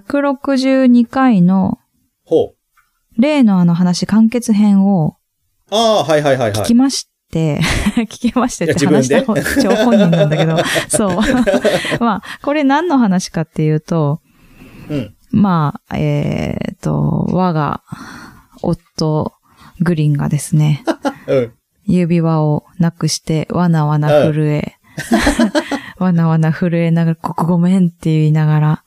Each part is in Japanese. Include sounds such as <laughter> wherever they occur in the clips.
162回のほう。例のあの話完結編をああ、はいはいはいはい。聞きまして、<laughs> 聞きましてって話した自方、超本人なんだけど、<laughs> そう。まあ、これ何の話かっていうと、うん。まあ、えっ、と、我が夫、グリーンがですね、<laughs> うん。指輪をなくして、わなわな震え、わなわな震えながら、ここごめんって言いながら、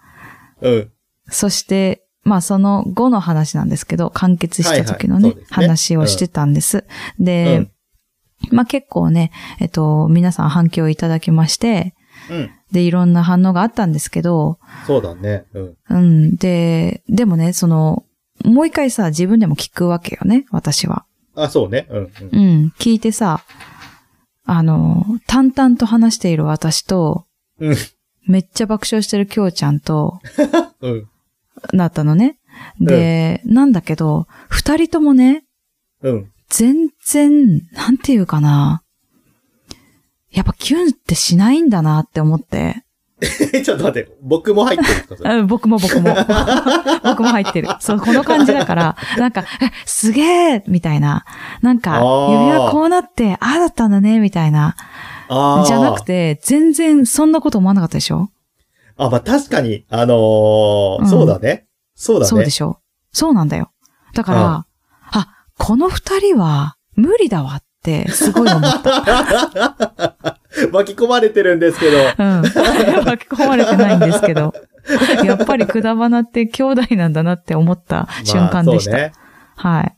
うん。そして、まあその後の話なんですけど、完結した時のね、はいはいね話をしてたんです。で、うんまあ結構ね、えっと、皆さん反響いただきまして、うん。で、いろんな反応があったんですけど、そうだね。うん。うん、で、でもね、その、もう一回さ、自分でも聞くわけよね、私は。あ、そうね。うん。うんうん、聞いてさ、あの、淡々と話している私と、うん。めっちゃ爆笑してるきょうちゃんと、<laughs> うん。なったのね。で、なんだけど、二人ともね、うん。全然、なんていうかな。やっぱキュンってしないんだなって思って。え、<laughs> ちょっと待って。僕も入ってる <laughs> ん僕も僕も。<laughs> 僕も入ってる。そう、この感じだから、なんか、え、すげえみたいな。なんか、指輪こうなって、ああだったんだねみたいな。じゃなく。て、全然そんなこと思わなかったでしょ？あ、まあ、確かに、あのーうんそうだね。そうだね。そうでしょそうなんだよ。だから、あ、この二人は無理だわって、すごい思った。<laughs> 巻き込まれてるんですけど。うん。<laughs> 巻き込まれてないんですけど。やっぱりくだばなって兄弟なんだなって思った瞬間でした。まあね。はい。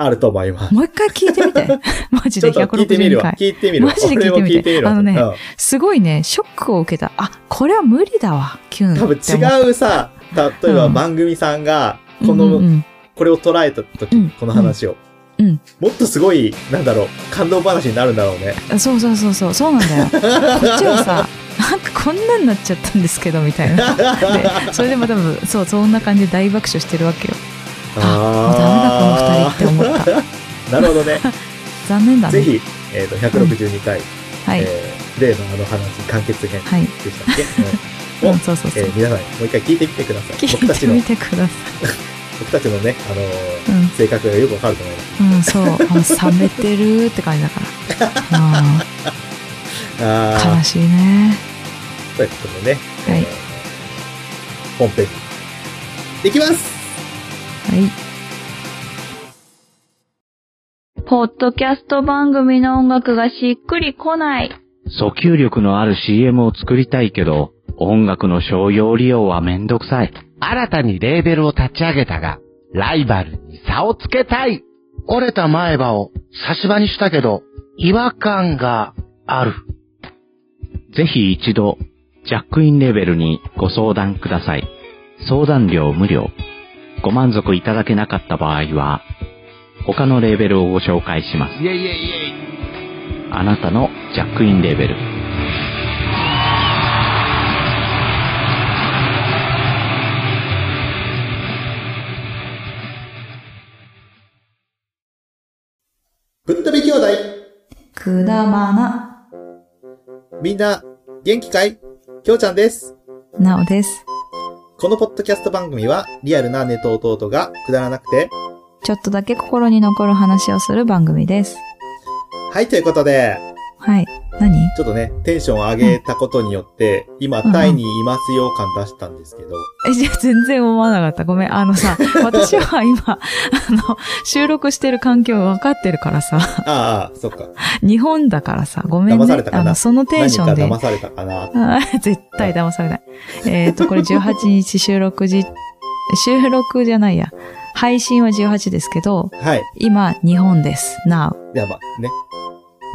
あると思います。もう一回聞いてみて。<laughs> マジでちょっと聞いてみ162るわ。回。聞いてみるわ。マジで聞いてみててみるわ。あのねうんすごいね、ショックを受けた。あ、これは無理だわ、キュン多。分違うさ、例えばうん番組さんが、こうんうんの、これを捉えた時、うんこの話を。うんもっとすごい、なんだろう、感動話になるんだろうね。うんそうそうそうそう、そうなんだよ。こっちはさ、なんかこんなになっちゃったんですけど、みたいな。<laughs> で、それでも多分、そう、そんな感じで大爆笑してるわけよ。あ、もうダメだ、この二人って思っ。<laughs> なるほどね。<laughs> 残念だね。ぜひ、えっと、162回、はい。えー例のあの話、完結編はい。でしたっけ？<laughs> うん、うんをそうそうそう。えー皆さん、もう一回聞いてみてください。聞僕たちのいてみ、てくださ僕たちのね、あのーい。うん。性格がよくわかると思います。うん、そう。冷めてるって感じだから。あうん、悲ーしいね。ということでね、はいえー本編、いきますはい。ポッドキャスト番組の音楽がしっくりこない。訴求力のある CM を作りたいけど、音楽の商用利用はめんどくさい。新たにレーベルを立ち上げたが、ライバルに差をつけたい。折れた前歯を差し歯にしたけど、違和感がある。ぜひ一度、ジャックインレベルにご相談ください。相談料無料。ご満足いただけなかった場合は、他のレーベルをご紹介します。あなたのジャックインレベル。ぶっ飛び兄弟くだまな、みんな、元気かい？きょうちゃんです。なおです。このポッドキャスト番組は、リアルな姉と弟がくだらなくて、ちょっとだけ心に残る話をする番組です。はい、ということで、はい。何？ちょっとね、テンションを上げたことによって、今、タイにいますよ感出したんですけど、え、じゃあ全然思わなかった。ごめん。あのさ、<laughs> 私は今、あの、収録してる環境分かってるからさ、ああそっか。日本だからさ、ごめんね。騙されたかな？あの、そのテンションで。騙されたかな？絶対騙されない。えっと、これ18日収録時、収録じゃないや。配信は18ですけど、はい。今、日本です。now。やば、ね。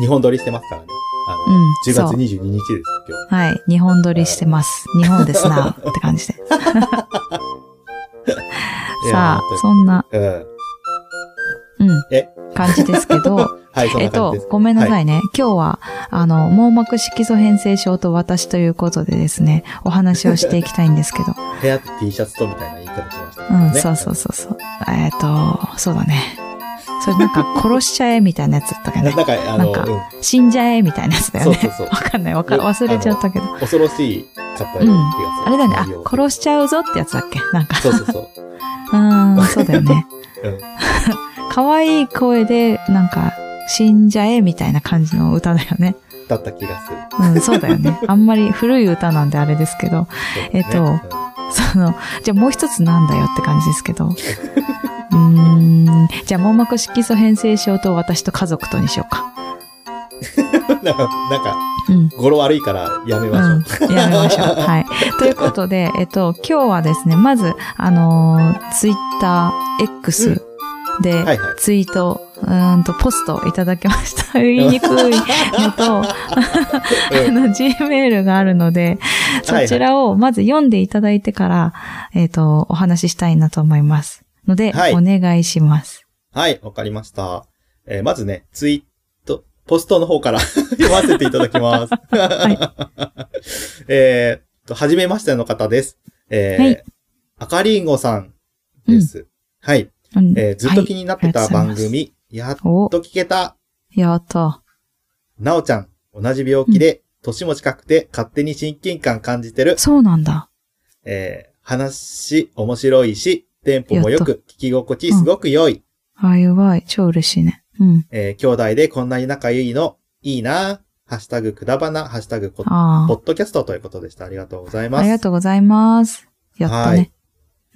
日本撮りしてますからね。あの、うん。10そう月22日ですよ、今はい。日本撮りしてます。日本ですな。って感じで。<laughs> さあ本、そんな、うん。うん。え？感じですけど、<laughs> はい、そんえっとごめんなさい。いね。今日は、あの、網膜色素変性症と私ということでですね、お話をしていきたいんですけど。<laughs> 部屋と T シャツとみたいな言い方しましたけうん。そうそうそうそう。えっと、そうだね。それなんか殺しちゃえみたいなやつだったっけね。<laughs> なんか、あの、うん死んじゃえみたいなやつだよね。そうそうそうわかんない。わか忘れちゃったけど。恐ろしいかったような気がする。あれだね。あ殺しちゃうぞってやつだっけ？なんか。そうそうそう。<laughs> うーん、そうだよね。うん。可愛い声で、なんか、死んじゃえみたいな感じの歌だよね。だった気がする。うん、そうだよね。<laughs> あんまり古い歌なんであれですけど、ねえっとうんその、じゃあもう一つなんだよって感じですけど。<laughs> うーん、じゃあ網膜色素変性症と私と家族とにしようか。<laughs> なんか、なんか、うん。語呂悪いからやめましょう。うん、やめましょう。はい。ということで、えっと、今日はですね、まず、あのツイッター X ではいはい、ツイート、うーんと、ポストいただきました。<laughs> 言いにくいのと、<laughs> あの、Gmail があるので、そちらをまず読んでいただいてから、えっと、お話ししたいなと思います。ので、はいお願いします。はい、わかりました。えーまずね、ツイート、ポストの方から <laughs> 読ませていただきます。えーっと、はじめましての方です。えーはい赤りんごさんです。はい、うんえーずっと気になってた番組、やっお、と聞けた。やった。なおちゃん、同じ病気で、年も近くて勝手に親近感感じてる。そうなんだ。えー話、面白いし、テンポもよく、聞き心地すごく良い。あ、やばい。超嬉しいね。うん。えー兄弟でこんなに仲いいの、いいなハッシュタグくだばな、ハッシュタグポッドキャストということでした。ありがとうございあ。ます。ありがとうございます。やったはいね。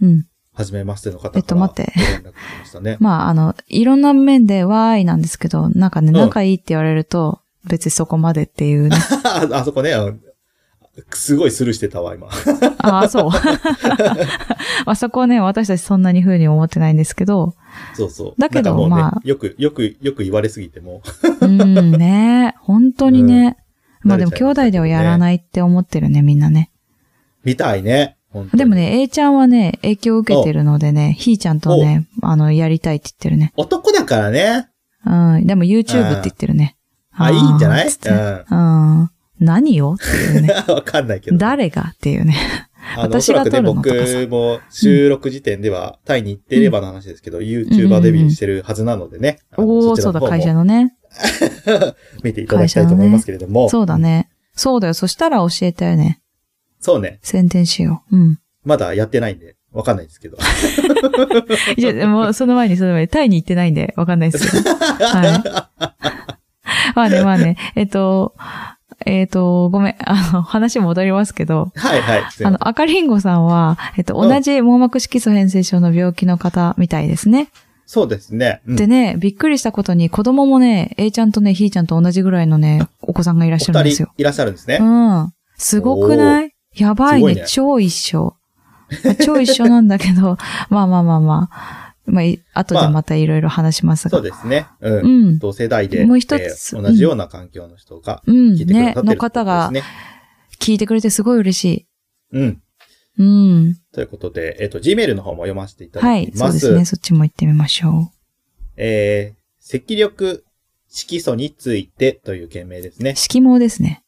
うん。はじめましての方から。えっと待ってね。<laughs> まあ、あの、いろんな面でわーいなんですけど、なんかね、うん仲いいって言われると、別にそこまでっていうね。あ <laughs> あそこね、すごいスルーしてたわ、今。あ <laughs> あ、そう。あそこはね、私たちそんなに風に思ってないんですけど、そうそう。だけどね、まあよく、よく、よく言われすぎても。うんね、本当にね。まあでも兄弟ではやらないって思ってるね、みんなね。みたいね。でも。ね、A ちゃんはね、影響を受けてるのでね、ひーちゃんとね、あの、やりたいって言ってるね。男だからね。うん。でも YouTube って言ってるね。あ、いいんじゃない？つってうん。うん。何をっていうね。<laughs> わかんないけど。誰が？っていうね。私が撮るのとかさ僕も収録時点では、タイに行っていればの話ですけど、YouTuber デビューしてるはずなのでね。あのおー、そうだ、会社ののね。<laughs> 見ていただきたいと思いますけれども。そうだね。そうだよ。そしたら教えてよね。そうね。宣伝しよう。うん。まだやってないんで、わかんないですけど。<laughs> いや、でも、その前に、その前に、タイに行ってないんで、わかんないですけど。はい。まあね、まあね。えっと、えっと、ごめん。あの、話戻りますけど、はいはい。あの、赤リンゴさんは、えっと、うん同じ網膜色素変性症の病気の方みたいですね。そうですね。うんでね、びっくりしたことに、子供もね、A ちゃんとね、ひーちゃんと同じぐらいのね、お子さんがいらっおしゃるんですよ。いらっしゃるんですね。うん。すごくない？やばいねいね超一緒。ま <laughs> あ超一緒なんだけど、<laughs> まあまあまあまあ。まあ、い後でまたいろいろ話しますが。そうですね。う。うんん。同世代で、もう一つえー同じような環境の人がうん。聞いてくだね。のさってるってこと方が。聞いてくれてすごい嬉しい。うん。うん。ということで、えっと、Gmail の方も読ませていただはい。きます。そうですね。そっちも行ってみましょえー、赤力色素についてという件名ですねう。。色毛ですね。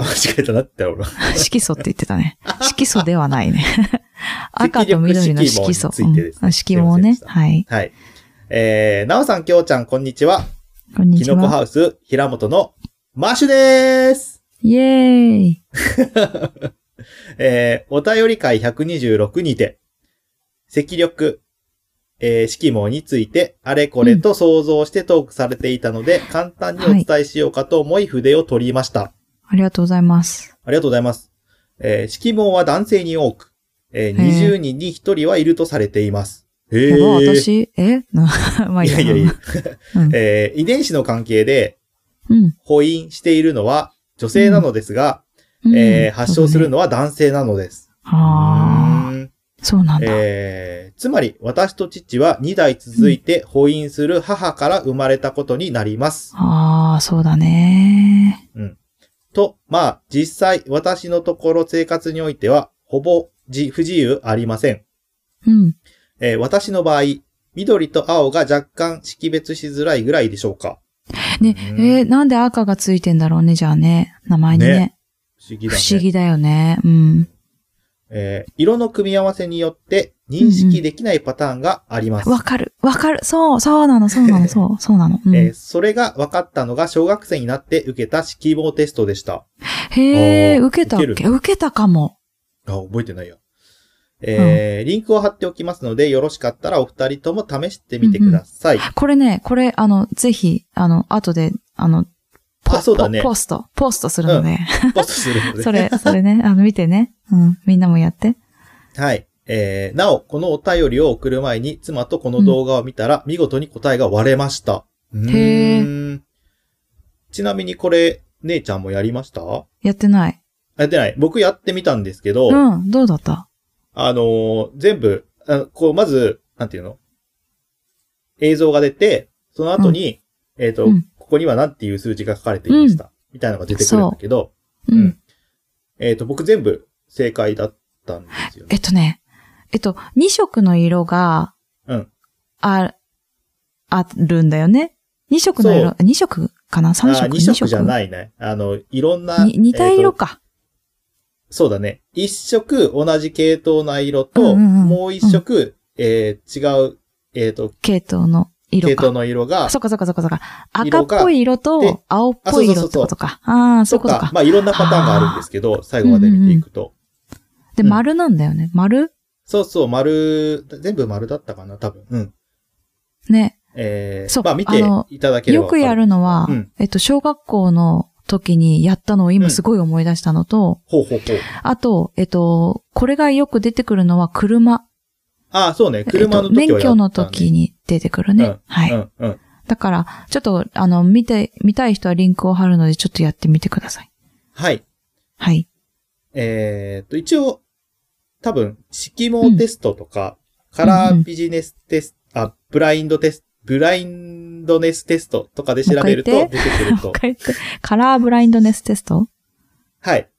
あ、間違えたなって俺。<laughs> 色素って言ってたね。色素ではないね。<laughs> 赤と緑の色素。色毛についてですねうん色毛ねはい。はい。えー、なおさん、きょうちゃん、こんにちは。ここんにちは。ハウス、平本のマッシュでーす。イエーイ。<laughs> えー、お便り会126にて、赤力、えー、色毛について、あれこれと想像してトークされていたので、簡単にお伝えしようかと思い筆を取りました。ありがとうございます。ありがとうございます。えー、色毛は男性に多く、えー、20人に1人はいるとされています。へやば、ー。私、え？な <laughs> まあいいや。いやいやいや。うん。<laughs> えー、遺伝子の関係で、うん。保因しているのは女性なのですが、うんえー発症するの。のは男性なのです。ああ、うーんそうなんだ。えーつまり、私と父は2代続いて保因する母から生まれたことになります。ああ、そうだね。と、まあ、実際、私のところ生活においては、ほぼじ不自由ありません。うん。えー私の場合、緑と青が若干識別しづらいぐらいでしょうか。ね、うんえーなんで赤がついてんだろうね、じゃあね。名前にね。不思議だね。不思議だよね。うん。えー色の組み合わせによって認識できないパターンがあります。わかる。わかる。そう、そうなの、そうなの、<laughs> そう、そうなの。うんえーそれが分かったのが小学生になって受けた色棒テストでした。へえ、受けたっ受け受けたかも。あ、覚えてないや。えーリンクを貼っておきますので、よろしかったらお二人とも試してみてください。これね、これ、あの、ぜひ、あの、後で、あの、ポあそうだねポポスト、ポストするので、ポストするので。<laughs> それ、それね、あの、見てね。うん、みんなもやって。はい。えー、なお、このお便りを送る前に、妻とこの動画を見たら、見事に答えが割れました。うへーん。ちなみにこれ、姉ちゃんもやりました？やってない。やってない。僕やってみたんですけど、うん、どうだった？あのー全部、あこう、まず、なんていうの？映像が出て、その後に、えっ、と、うんここには何ていう数字が書かれていました。みたいなのが出てくるんだけど、ううんん。えっ、と、僕全部正解だったんですよね。えっとね、えっと、2色の色が、うんあ、あるんだよね？2色の色、2色かな ?3 あ色2色じゃい。ないね。あの、いろんな。に似た色えーとか。そうだね。一色同じ系統な色と、もう一色、えー違う、えっ、と、系統の色か。系統の色が、そっかそっかそっかそっか。赤っぽい色でと青っぽい色ってことか。ああー、そういうことか。まあいろんなパターンがあるんですけど、最後まで見ていくと。で、うん丸なんだよね。丸？そうそう、丸、全部丸だったかな、多分。うん。ね。えー、そうまあ見ていただければよくやるのはうん、えっと、小学校の時にやったのを今すごい思い出したのと、ほうほうほう。あと、えっと、これがよく出てくるのは車。ああ、そうね。車の時ねえっと、免許の時。に出てくるね。うんはい。うん、うん。だから、ちょっと、あの、見て、見たい人はリンクを貼るので、ちょっとやってみてください。はい。はい。えーっと、一応、多分、色毛テストとか、カラービジネステスト、あ、ブラインドテスト、ブラインドネステストとかで調べると出てくるとカラーブラインドネステスト？はい。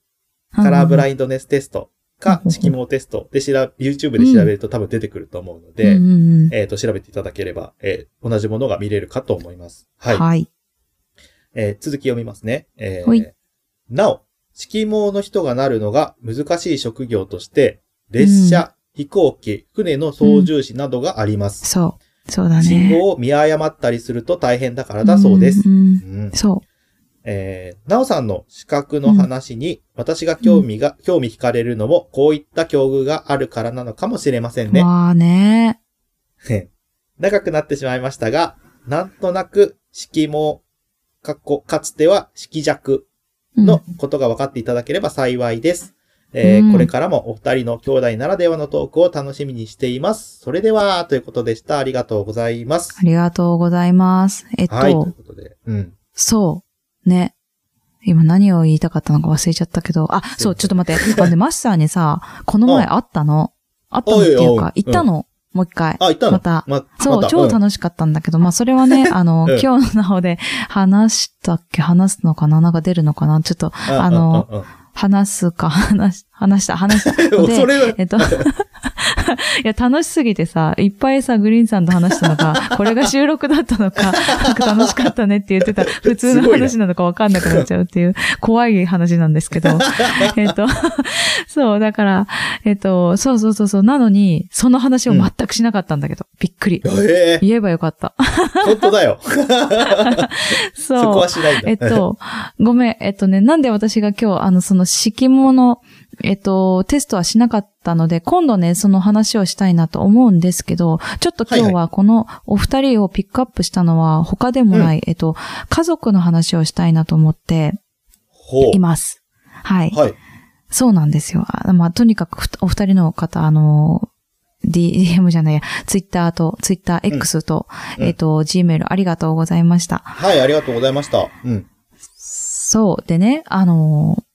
カラーブラインドネステストか、うんうんうん色毛テストで調べ、YouTube で調べると多分出てくると思うので、うんうんうんえっ、と、調べていただければ、えー同じものが見れるかと思います。はい。はい。えー続き読みますね。えーなお、色毛の人がなるのが難しい職業として、列車、飛行機、船の操縦士などがあります。そう。そうだね。信号を見誤ったりすると大変だからだそうです。んんうえー、なおさんの資格の話に、私が興味が、興味惹かれるのも、こういった境遇があるからなのかもしれませんう。ね。わあね。長くなってしまいましたが、なんとなく、色毛、かっこ、かつては色弱うんのことが分かっていただければ幸いです。えーうんこれからもお二人の兄弟ならではのトークを楽しみにしています。それでは、ということでした。ありがとうございますあ。りがとうございます。えっと、はい、ということで。うん。そう。ね。今何を言いたかったのか忘れちゃったけど、あ、そう、ちょっと待って。あのね、マスターにさ、<laughs> この前会ったの？会ったのっていうか、行ったの？もう一回。あ、行ったの？またま、そう、超またうん楽しかったんだけど、まあ、それはね、<laughs> あの、うん今日の方で話したっけ？話すのかな？なんか出るのかな？ちょっと、あの、うんうんうん話すか、話し、話した、話した。<laughs> うんでそれは、えっと、<laughs> いや、楽しすぎてさ、いっぱいさ、グリーンさんと話したのか、<laughs> これが収録だったのか、なんか楽しかったねって言ってた、普通の話なのかわかんなくなっちゃうっていう、怖い話なんですけど、えっと、そう、だから、えっと、そうそうそうそう、なのに、その話を全くしなかったんだけど、びっくり。ええ言えばよかった。本当だよ。そう。そこはしないんだ。えっと、ごめん、えっとね、なんで私が今日、あの、その色毛の、えっと、テストはしなかったので、今度ね、その話をしたいなと思うんですけど、ちょっと今日はこのお二人をピックアップしたのは他でもない、えっと、家族の話をしたいなと思ってほいます。はい。う。はい。そうなんですよ。あまあ、とにかくふお二人の方、あの、DM じゃないや、ツイッターと、ツイッター X と、うんえっと、Gmail ありがとうございました。はい、ありがとうございました。うん。そう。でね、あのー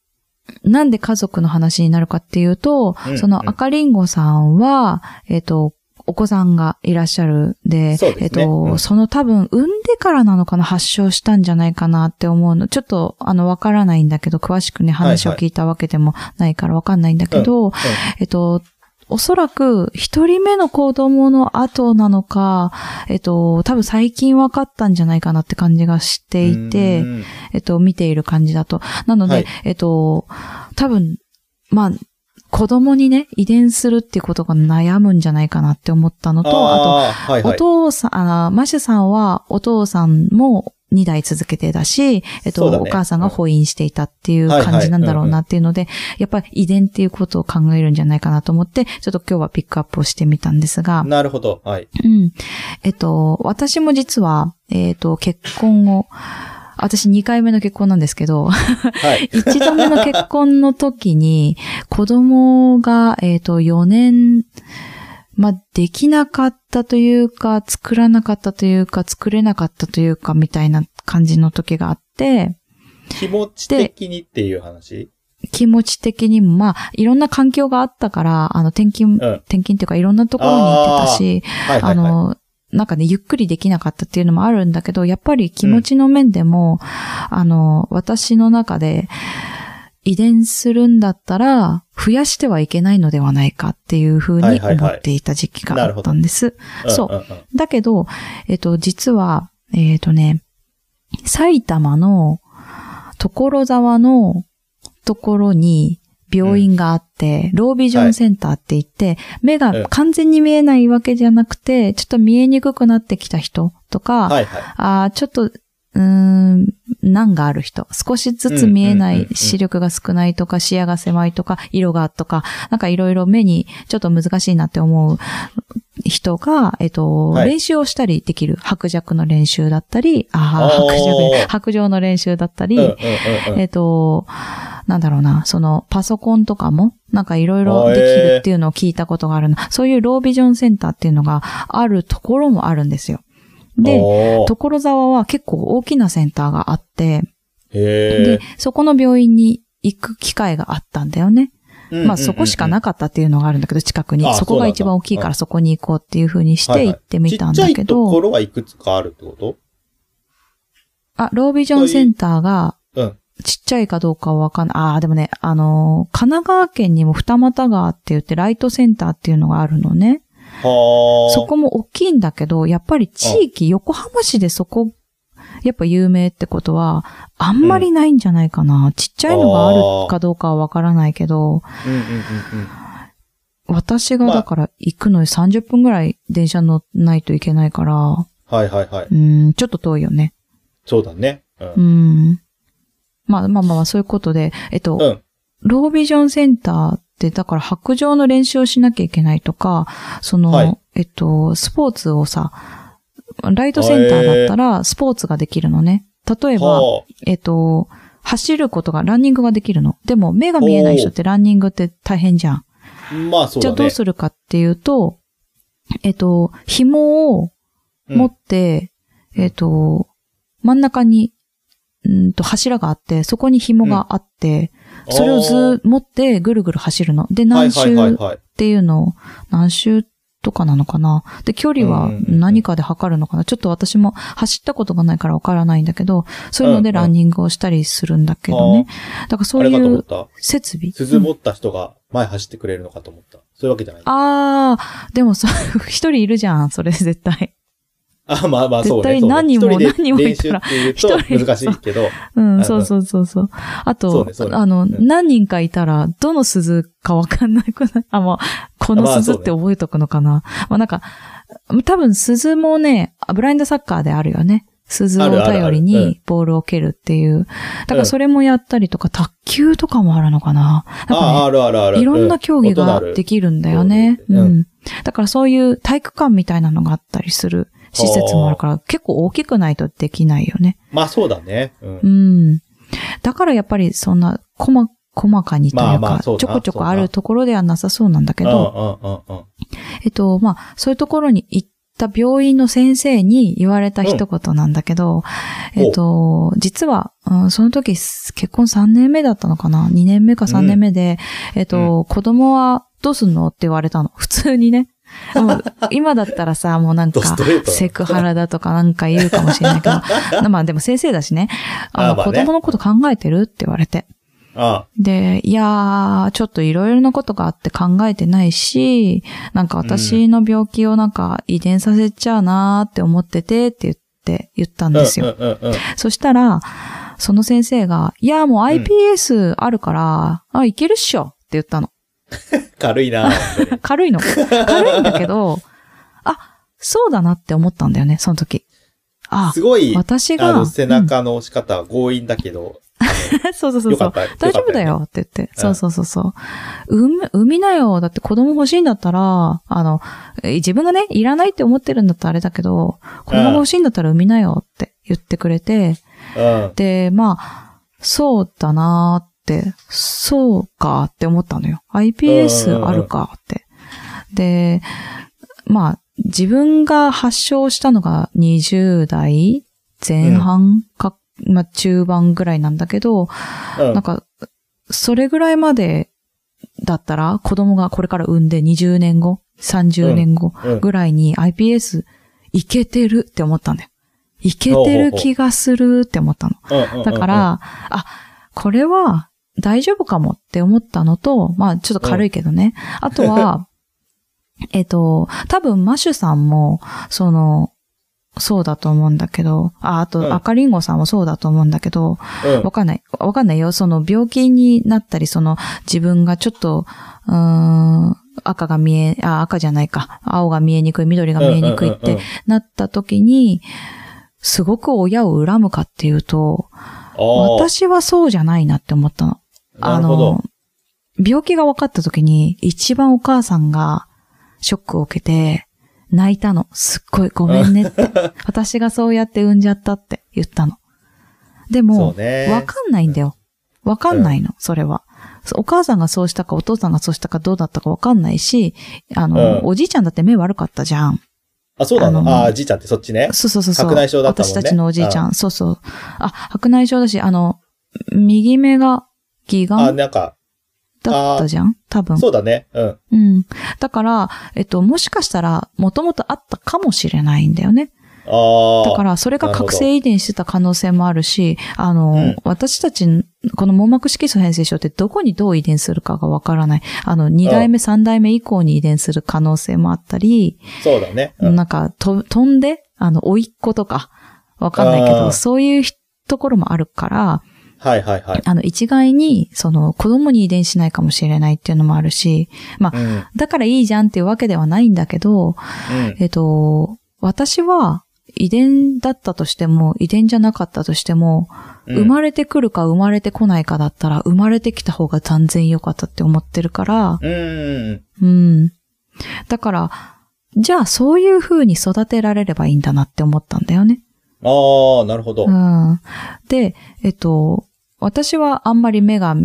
なんで家族の話になるかっていうと、うん。その赤リンゴさんは、えっ、と、お子さんがいらっしゃるで、ですね。えっ、と、うん。その多分、産んでからなのかな、発症したんじゃないかなって思うの。ちょっと、あの、わからないんだけど、詳しくね、話を聞いたわけでもないからわかんないんだけど、うん。えっと、おそらく、一人目の子供の後なのか、えっと、多分最近分かったんじゃないかなって感じがしていて、うんえっと、見ている感じだと。なので、はいえっと、多分、まあ、子供にね、遺伝するっていうことが悩むんじゃないかなって思ったのと、ああーはいと、おはい。父さん、あマシュさんはお父さんも2代続けてだし、えっと、ねお母さんが保院していたっていう感じなんだろうなっていうので、やっぱり遺伝っていうことを考えるんじゃないかなと思って、ちょっと今日はピックアップをしてみたんですが、なるほど。はい。うん。えっと、私も実は、えっと、結婚を、私2回目の結婚なんですけど、はい。<laughs> 一度目の結婚の時に、子供が、えっ、と、4年、まあ、できなかったというか、作らなかったというか、作れなかったというか、みたいな感じの時があって、気持ち的にっていう話？気持ち的にも、まあ、いろんな環境があったから、あの、転勤、うん。転勤っていうか、いろんなところに行ってたし、はいはいはい。あの、なんかね、ゆっくりできなかったっていうのもあるんだけど、やっぱり気持ちの面でも、あの、私の中で、遺伝するんだったら、増やしてはいけないのではないかっていうふうにはいはいはい。思っていた時期があったんです。うんそう。うんうんだけど、えっと、実は、えっとね、埼玉の所沢のところに病院があって、ロービジョンセンターって言って、目が完全に見えないわけじゃなくて、ちょっと見えにくくなってきた人とか、はいはい。あーちょっと、うーん、難がある人。少しずつ見えない視力が少ないとか、視野が狭いとか、色がとか、なんかいろいろ目にちょっと難しいなって思う人が、えっと、はい練習をしたりできる。白弱の練習だったり、ああ、白弱、白状の練習だったり、えっと、なんだろうな、その、パソコンとかも、なんかいろいろできるっていうのを聞いたことがあるな。そういうロービジョンセンターっていうのがあるところもあるんですよ。で、所沢は結構大きなセンターがあって、へで、そこの病院に行く機会があったんだよね。え。まあそこしかなかったっていうのがあるんだけど、近くにあ。そこが一番大きいからそこに行こうっていう風にして行ってみたんだけちっちゃいとこど、ろはいくつかあるってこと？あ、ロービジョンセンターがうん。ちっちゃいかどうかはわかんない。ああ、でもね、あのー神奈川県にも二俣川って言ってライトセンターっていうのがあるのね。はあ。そこも大きいんだけど、やっぱり地域、横浜市でそこ、やっぱ有名ってことは、あんまりないんじゃないかな。ちっちゃいのがあるかどうかはわからないけど、うんうんうんうん。私がだから行くのに30分ぐらい電車乗らないといけないから、はいはいはい。うん、ちょっと遠いよね。そうだね。う。うんん。まあまあまあまあ、そういうことで、えっと、うん。ロービジョンセンターって、だから白状の練習をしなきゃいけないとか、その、はいえっと、スポーツをさ、ライトセンターだったらスポーツができるのね。例えば、はえっと、走ることが、ランニングができるの。でも、目が見えない人ってランニングって大変じゃん。あ。まあそうだね。じゃあどうするかっていうと、えっと、紐をうん持って、えっと、真ん中に、うんと柱があって、そこに紐があって、それをずー持ってぐるぐる走るの。で、何周っ。ていうのを、何周とかなのかな。で、距離は何かで測るのかな。ちょっと私も走ったことがないからわからないんだけど、そういうのでランニングをしたりするんだけどね。だからそういう。設備。鈴持った人が前走ってくれるのかと思った。そういうわけじゃない。あー、でもさ、<laughs> 一人いるじゃん、それ絶対。あ、まあまあそうね。絶対何人も何人もいたら練習っていう一人と難しいけど。うん、あそうそうそうそう。あと、ねねあの、うん何人かいたら、どの鈴かわかんなくない <laughs> あ、もう、この鈴って覚えとくのかな？まあなんか、多分鈴もね、ブラインドサッカーであるよね。鈴を頼りうんにボールを蹴るっていう。だからそれもやったりとか、卓球とかもあるのかな？なんああ、かあるあるある。ね、いろんな競技がうんできるんだよね。うん。だからそういう体育館みたいなのがあったりする施設もあるから、結構大きくないとできないよね。まあそうだね。うんう。ん。だからやっぱりそんな、細、細かにというか、まあまあちょこちょこあるところではなさそうなんだけど、うんうんうんうん。えっと、まあ、そういうところに行った病院の先生に言われた一言なんだけど、うんえっと、実は、うんその時結婚3年目だったのかな ?2 年目か3年目で、えっと、子供はどうすんの？って言われたの。普通にね。もう今だったらさ、もうなんかセクハラだとかなんか言うかもしれないけど、<laughs> まあでも先生だしね。あの、あまあね子供のこと考えてるって言われて。あで、いやー、ちょっといろいろなことがあって考えてないし、なんか私の病気をなんか遺伝させちゃうなーって思っててって言って、言ったんですよ。うんうんうんうん。そしたら、その先生が、いや、もう iPS あるから、あ、いけるっしょって言ったの。<laughs> 軽いな <laughs> 軽いの。軽いんだけど、あ、そうだなって思ったんだよね、その時。あ、すごい、私が。あの、背中の押し方は強引だけど、うん <laughs> そうそうそうそう。大丈夫だよって言って。そうそうそうそう。産む、産みなよ。だって子供欲しいんだったら、あの、え自分がね、いらないって思ってるんだったらあれだけど、子供が欲しいんだったら産みなよって言ってくれて、うん。で、まあ、そうだなーって、そうかって思ったのよ。うんうん iPS うんあるかって。で、まあ、自分が発症したのが20代前半か、まあ中盤ぐらいなんだけど、うん。なんか、それぐらいまでだったら子供がこれから産んで20年後、30年後うんぐらいに iPS いけてるって思ったんだよ。いけてる気がするって思ったの。うんうんだから、あ、これは大丈夫かもって思ったのと、まあちょっと軽いけどね。あとは、えっと、多分マシュさんも、その、そうだと思うんだけど、あ、あうんと赤リンゴさんもそうだと思うんだけど、うんわかんない。わかんないよ。その病気になったり、その自分がちょっと、うーん、赤が見え、あ、赤じゃないか。青が見えにくい、緑が見えにくいってなった時に、すごく親を恨むかっていうと、私はそうじゃないなって思ったの。なるほど。病気が分かった時に、一番お母さんがショックを受けて、泣いたの。すっごいごめんねって。<laughs> 私がそうやって産んじゃったって言ったの。でそも。わかんないんだよ。わかんないの、それは。お母さんがそうしたか、お父さんがそうしたか、どうだったかわかんないし、あの、うんおじいちゃんだって目悪かったじゃん。あ、そうなの？あのああ、じいちゃんってそっちね。そうそうそうそう。白内障だったもんね私たちのおじいちゃん。そうそう。あ、白内障だし、あの、右目が義あ、眼なんか、だったじゃん？多分。そうだね。うん。うん。だから、えっと、もしかしたら、もともとあったかもしれないんだよね。ああ。だから、それが覚醒遺伝してた可能性もあるし、あの、うん私たち、この網膜色素変性症ってどこにどう遺伝するかがわからない。あの、二代目、三代目以降に遺伝する可能性もあったり、そうだね。うん。なんか、と、飛んで、あの、甥っ子とか、わかんないけど、そういうところもあるから、はいはいはい。あの、一概に、その、子供に遺伝しないかもしれないっていうのもあるし、まあ、うん。うん。だからいいじゃんっていうわけではないんだけど、えっと、私は遺伝だったとしても、遺伝じゃなかったとしても、うん生まれてくるか生まれてこないかだったら、生まれてきた方が断然良かったって思ってるから、うん。うん。だから、じゃあそういう風に育てられればいいんだなって思ったんだよね。ああ、なるほど。うん。で、えっと、私はあんまり目が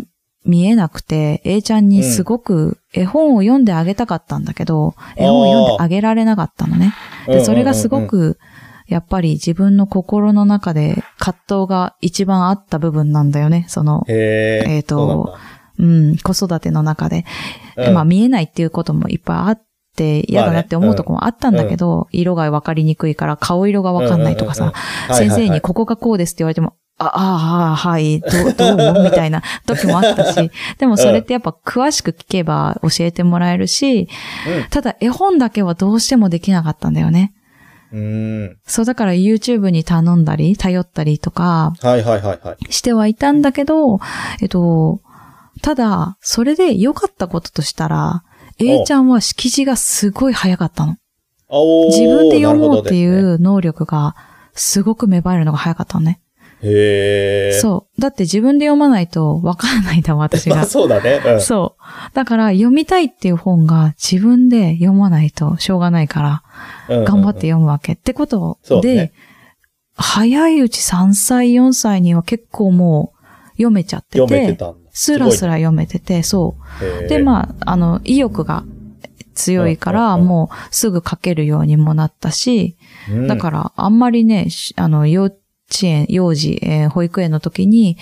見えなくて、A ちゃんにすごく絵本を読んであげたかったんだけど、絵本を読んであげられなかったのね。で、それがすごく、やっぱり自分の心の中で葛藤が一番あった部分なんだよね。その、へえ。えーとそううん、子育ての中で。なん。だまあ見えないっていうこともいっぱいあって、嫌だなって思うとこもあったんだけど、色がわかりにくいから顔色がわかんないとかさ、先生にここがこうですって言われても、あ、ああ、はい、どう、<laughs> どうみたいな時もあったし、でもそれってやっぱ詳しく聞けば教えてもらえるし、ただ絵本だけはどうしてもできなかったんだよね。うん。そうだから YouTube に頼んだり、頼ったりとかはいはいはいはい。してはいたんだけど、えっと、ただ、それで良かったこととしたら、A ちゃんは識字がすごい早かったの。自分で読もうってい。う能力がすごく芽生えるのが早かったのね。へえ。そう。だって自分で読まないとわからないんだ、私まあが。<laughs> そうだね。うん。そう。だから読みたいっていう本が自分で読まないとしょうがないから、うん頑張って読むわけ。ってことで、ね早いうち3歳、4歳には結構もう読めちゃってて、読めてた。スラスラ読めてて、そう。で、あ、まあ、あの、意欲が強いから、もうすぐ書けるようにもなったし、うんだから、あんまりね、しあの、幼稚園、幼児、えー保育園の時に、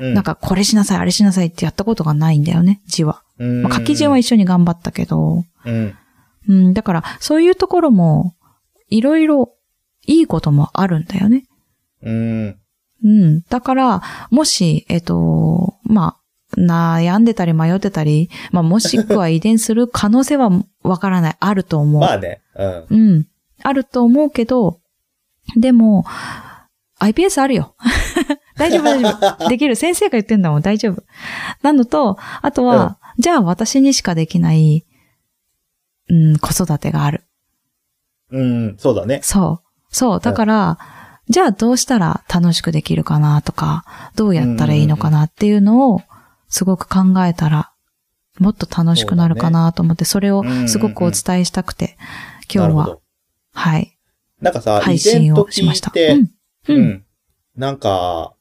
うんなんか、これしなさい、あれしなさいってやったことがないんだよね、字は。うんまあ、書き順は一緒に頑張ったけど、うん。うん、だから、そういうところも、いろいろ、いいこともあるんだよね。うん。うん。だから、もし、えっと、まあ、悩んでたり迷ってたり、まあ、もしくは遺伝する可能性はわからない。あると思う。<laughs> まあね。うん。うん。あると思うけど、でも、iPS あるよ。<laughs> 大丈夫、大丈夫。<laughs> できる。先生が言ってんだもん、大丈夫。なのと、あとは、じゃあ私にしかできない、うん、子育てがある。うん、そうだね。そう。そう。だから、じゃあどうしたら楽しくできるかなとか、どうやったらいいのかなっていうのを、すごく考えたら、もっと楽しくなるかなと思って、それをすごくお伝えしたくて、今日は、なるほど。はい、なんかさ、配信をしました。いて、うん。ううんん。なんか、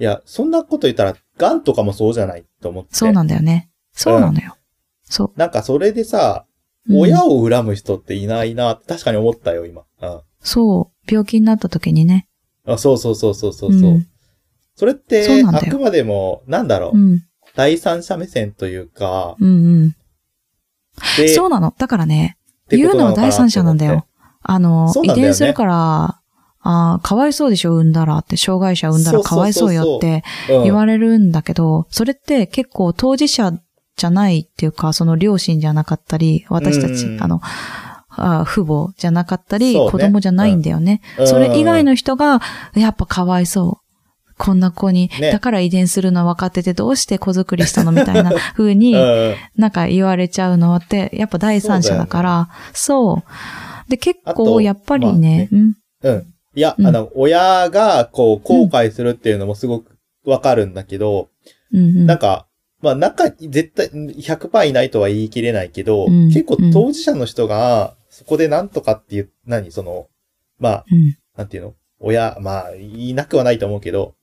いや、そんなこと言ったら、ガンとかもそうじゃないと思って。そうなんだよね。そうなのよ。そなんかそれでさ、う。うん親を恨む人っていないなって確かに思ったよ、今。うん。そう。病気になった時にね。あそうそうそうそうそう。そううんそれって、あくまでも、なんだろう、うん。第三者目線というか、うんうん。で、そうなの。だからね、言うのは第三者なんだよ。あの、ね伝するから、あーかわいそうでしょ、産んだらって、障害者産んだらかわいそうよってうん。言われるんだけど、それって結構当事者じゃないっていうか、その両親じゃなかったり、私たち、うんあの、あー父母じゃなかったり、そうね。子供じゃないんだよね。うん。それ以外の人が、やっぱかわいそう。こんな子に、ね。だから遺伝するの分かっててどうして子作りしたのみたいな <laughs> 風に、うん。なんか言われちゃうのって、やっぱ第三者だから、そう,、で、結あと構、やっぱりね、うん。うん。いや、うん。あの、親が、こう、後悔するっていうのもすごくわかるんだけど、うんうん、なんか、まあ、中、絶対、100%いないとは言い切れないけど、うん結構当事者の人が、そこでなんとかっていう、何、その、まあ、うん。なんていうの？親、まあ、いなくはないと思うけど、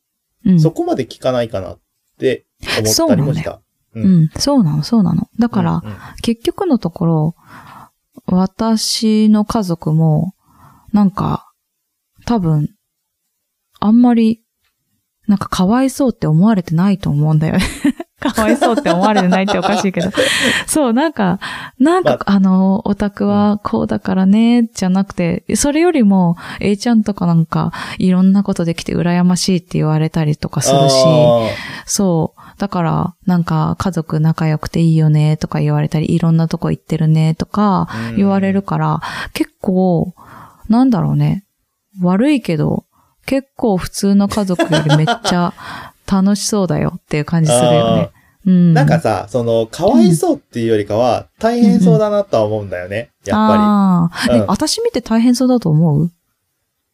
うん、そこまで聞かないかなって思ったりもした。ううん、そうなの、そうなの。だから、うんうん。結局のところ、私の家族も、なんか、多分、あんまり、なんかかわいそうって思われてないと思うんだよね。<laughs> かわいそうって思われてないっておかしいけど。<laughs> そう、なんか、なんか、まあ、の、オタクはこうだからね、じゃなくて、それよりも、A ちゃんとかなんか、いろんなことできて羨ましいって言われたりとかするし、あそう。だから、なんか、家族仲良くていいよね、とか言われたり、いろんなとこ行ってるね、とかー言われるから、結構、なんだろうね。悪いけど、結構普通の家族よりめっちゃ楽しそうだよっていう感じするよね。うん。なんかさ、その、かわいそうっていうよりかは、大変そうだなとは思うんだよね。やっぱああ、うんえ私見て大変そうだと思う？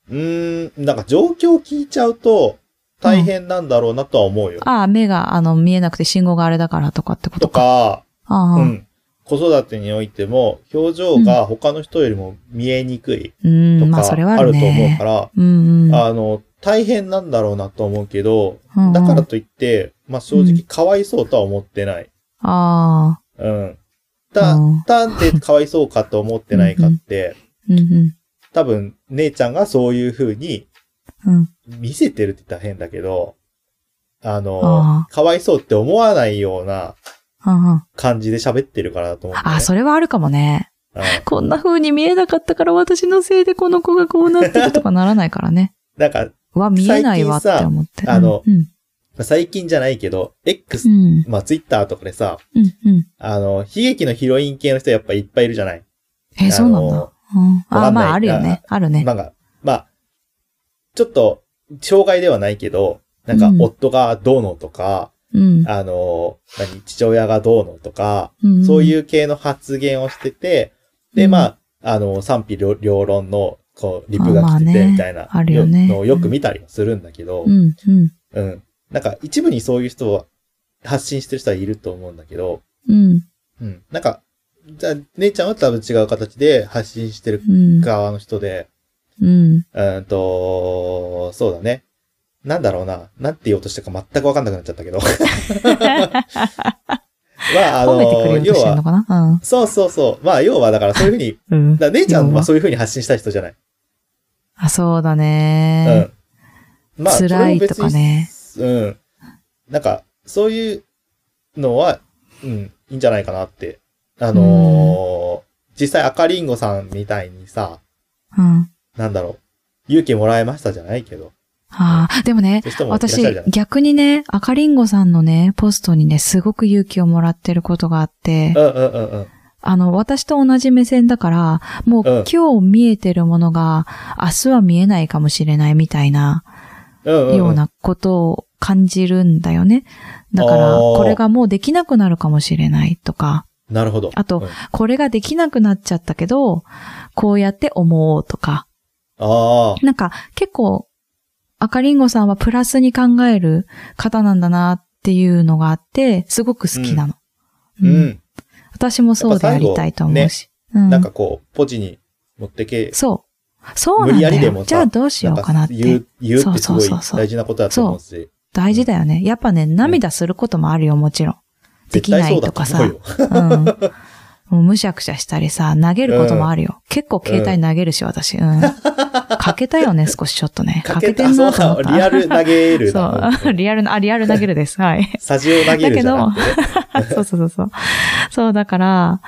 り。うーん、なんか状況を聞いちゃうと、大変なんだろうなとは思うよ。ああ、目が、あの、見えなくて信号があれだからとかってこととか。か、ああ、うん、うん。子育てにおいても、表情が他の人よりも見えにくいとまあ、か、ああると。思うから。あの、大変なんだろうなと思うけど、うんうんだからといって、まあ正直かわいそうとは思ってない。ああ、うん。たうん、でかわいそうかと思ってないかって、うんうん。多分、姉ちゃんがそういう風にうん。見せてるって言ったら変だけど、あのあ、かわいそうって思わないような。感じで喋ってるからだと思うね。あ、それはあるかもね。うんこんな風に見えなかったから私のせいでこの子がこうなってるとかならないからね。なんか、うわ、見えないわって思って。あのうん。最近じゃないけど、X、うん。まあツイッターとかでさ、うん。うん。あの、悲劇のヒロイン系の人やっぱいっぱいいるじゃない？え、そうなんだ。うん。あ、まあ、あるよね。あるね。なんか、まあ、ちょっと、障害ではないけど、なんかう、ん夫がどうのとか、うん。あの、何、父親がどうのとか、うんそういう系の発言をしてて、で、うんまあ、あの、賛否両両論の、こう、リプが来てて、みたいなあるよねのをよく見たりもするんだけど、うん。うん。うん。なんか、一部にそういう人は、発信してる人はいると思うんだけど、うん。うん。なんか、じゃあ、姉ちゃんは多分違う形で発信してるうん。側の人で、うん。うーんと、そうだね。なんだろうな。なんて言おうとしたか全くわかんなくなっちゃったけど。<laughs> まあ、あの、要はうとしてるの、かな？そうそうそう。まあ、要はだからそういうふうに、うん。うん。だ姉ちゃん要ははそういうふうに発信したい人じゃない。あ、そうだうね。ん。まあ、辛いとかね。うん。なんか、そういうのは、うん、いいんじゃないかなって。あのー実際赤リンゴさんみたいにさ、うん。なんだろう、勇気もらえましたじゃないけど。ああ、でもね私。逆にね、赤リンゴさんのね、ポストにね、すごく勇気をもらってることがあって、うんうんうんうん。あの、私と同じ目線だから、もう、うん今日見えてるものが、明日は見えないかもしれないみたいな、うんうんうん。ようなことを感じるんだよね。だから、これがもうできなくなるかもしれないとか、なるほど。あとうんこれができなくなっちゃったけど、こうやって思おうとか、あなんか結構、赤リンゴさんはプラスに考える方なんだなっていうのがあって、すごく好きなの。あ、ううんん。私もそうでありたいと思うし。うんなんかこう、ポジに持ってけ、そう。そう無なんだよ。理やりでもさじゃあどうしようかなって。言う、言うってすごいそうそうそうそう大事なことだと思うし。大事だよね。やっぱね、涙することもあるよ、もちろん。できな絶対そだいうとかさ。うよ。うん。もうむしゃくしゃしたりさ、投げることもあるよ。結構携帯投げるし、私。うん。かけたよね、少しちょっとね。<laughs> かけてんなと思った。そうリアル投げるな。そう。<laughs> リアルな、あ、リアル投げるです。はい。スタジオ投げるじゃなくてね。<laughs> そうそうそうそう。そう、だから、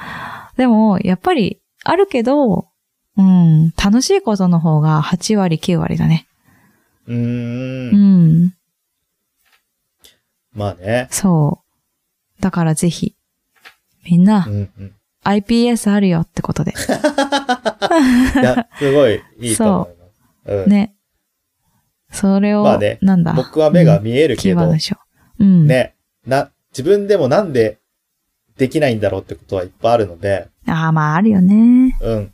でも、やっぱり、あるけど、うん、楽しいことの方が8割、9割だね。うー。うんん、まあね。そう。だからぜひ、みんなう、んうん。iPS あるよってことで。いや、すごいいいと思います。うん。ね。それを、まあねなんだ？僕は目が見えるキけど、ーワードでしょ。うん。ね、な、自分でもなんでできないんだろうってことはいっぱいあるので、ああ、まあ、あるよね。うん。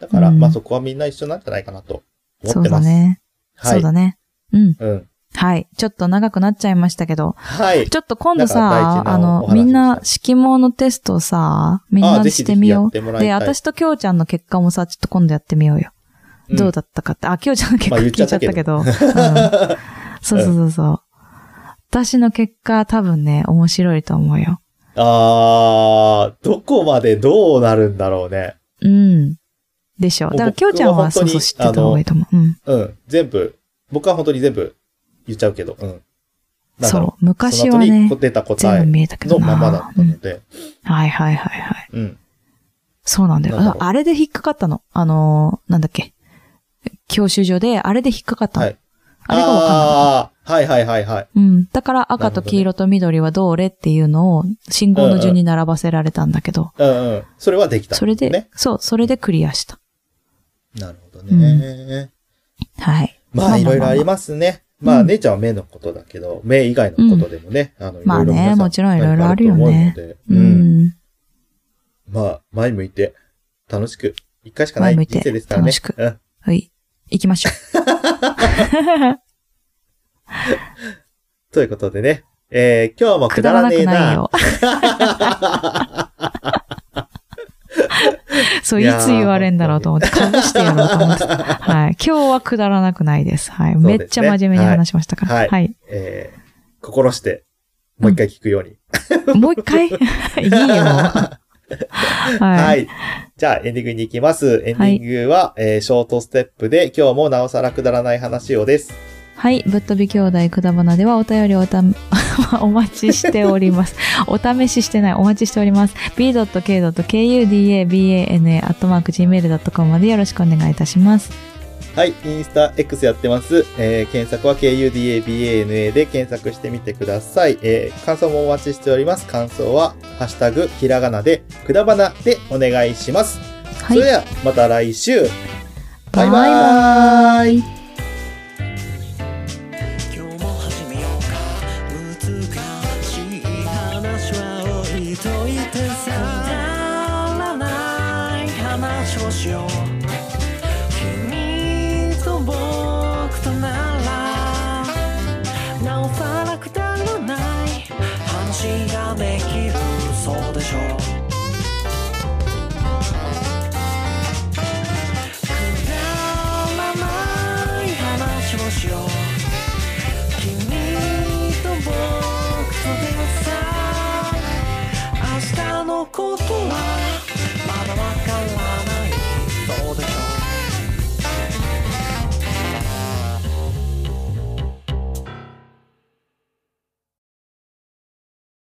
だから、うんまあそこはみんな一緒なんじゃないかなと思そうってます。だね。はい。そうだね。うん。うん。はい。ちょっと長くなっちゃいましたけど、はい。ちょっと今度さあのみんなで色毛のテストをさ、みんなしてみよう。で、私ときょうちゃんの結果もさ、ちょっと今度やってみようよ。うんどうだったかって。あ、きょうちゃんの結果まあ聞いちゃったけど。<laughs> うんそうそうそうそう。私の結果多分ね、面白いと思うよ。あー、どこまでどうなるんだろうね。うん。でしょ。だから僕きょうちゃんはそうそう知ってた方がいいと思う。うん。うん。全部、僕は本当に全部言っちゃうけど、うん。そう。昔はねに、出た答全部え見えたけどな。のままだったうんので、はいはいはいはい。うん。そうなんだよ。ああれで引っかかったの？あのー、なんだっけ？教習所で、あれで引っかかったの？はいあれがわかんない。はいはいはいはい。うん。だから赤と黄色と緑はどれっていうのを信号の順に並ばせられたんだけど、うんうん。それはできた、それで、ね。そう、それでクリアした。なるほどね。はい。まあ、いろいろありますね。まあ、うん姉ちゃんは目のことだけど、目以外のことでもね、あの、いまあねろいろ皆さんもちろんいろいろあるよねうん。ん。まあ、前向いて、楽しく、一回しかない人生ですからね。楽しくうん。はい。行きましょう。<laughs> ということでね、えー、今日もくくだらなだらねえな。くないよ。<laughs> <laughs> そう、いつ言われんだろうと思って、かぶしてやろうと思って。はい。<laughs> 今日はくだらなくないです。はい。すねめっちゃ真面目に話しましたから。はいはい。えー、心して、もう一回聞くように。もう一回？<laughs> いいよ。は。はいい。じゃあ、エンディングに行きます。エンディングは、えーショートステップで、今日もなおさらくだらない話をです。はい。ぶっ飛び兄弟くだばなではお便りをおた <laughs> お待ちしております。<laughs> お試ししてない。お待ちしております。b.k.kudabana.gmail.com までよろしくお願いいたします。はい、インスタ X やってます。えー検索は KUDABANA で検索してみてください。えー感想もお待ちしております。感想は、ハッシュタグ、ひらがなで、くだばなでお願いします。はい。それでは、また来週。バイババイバーイ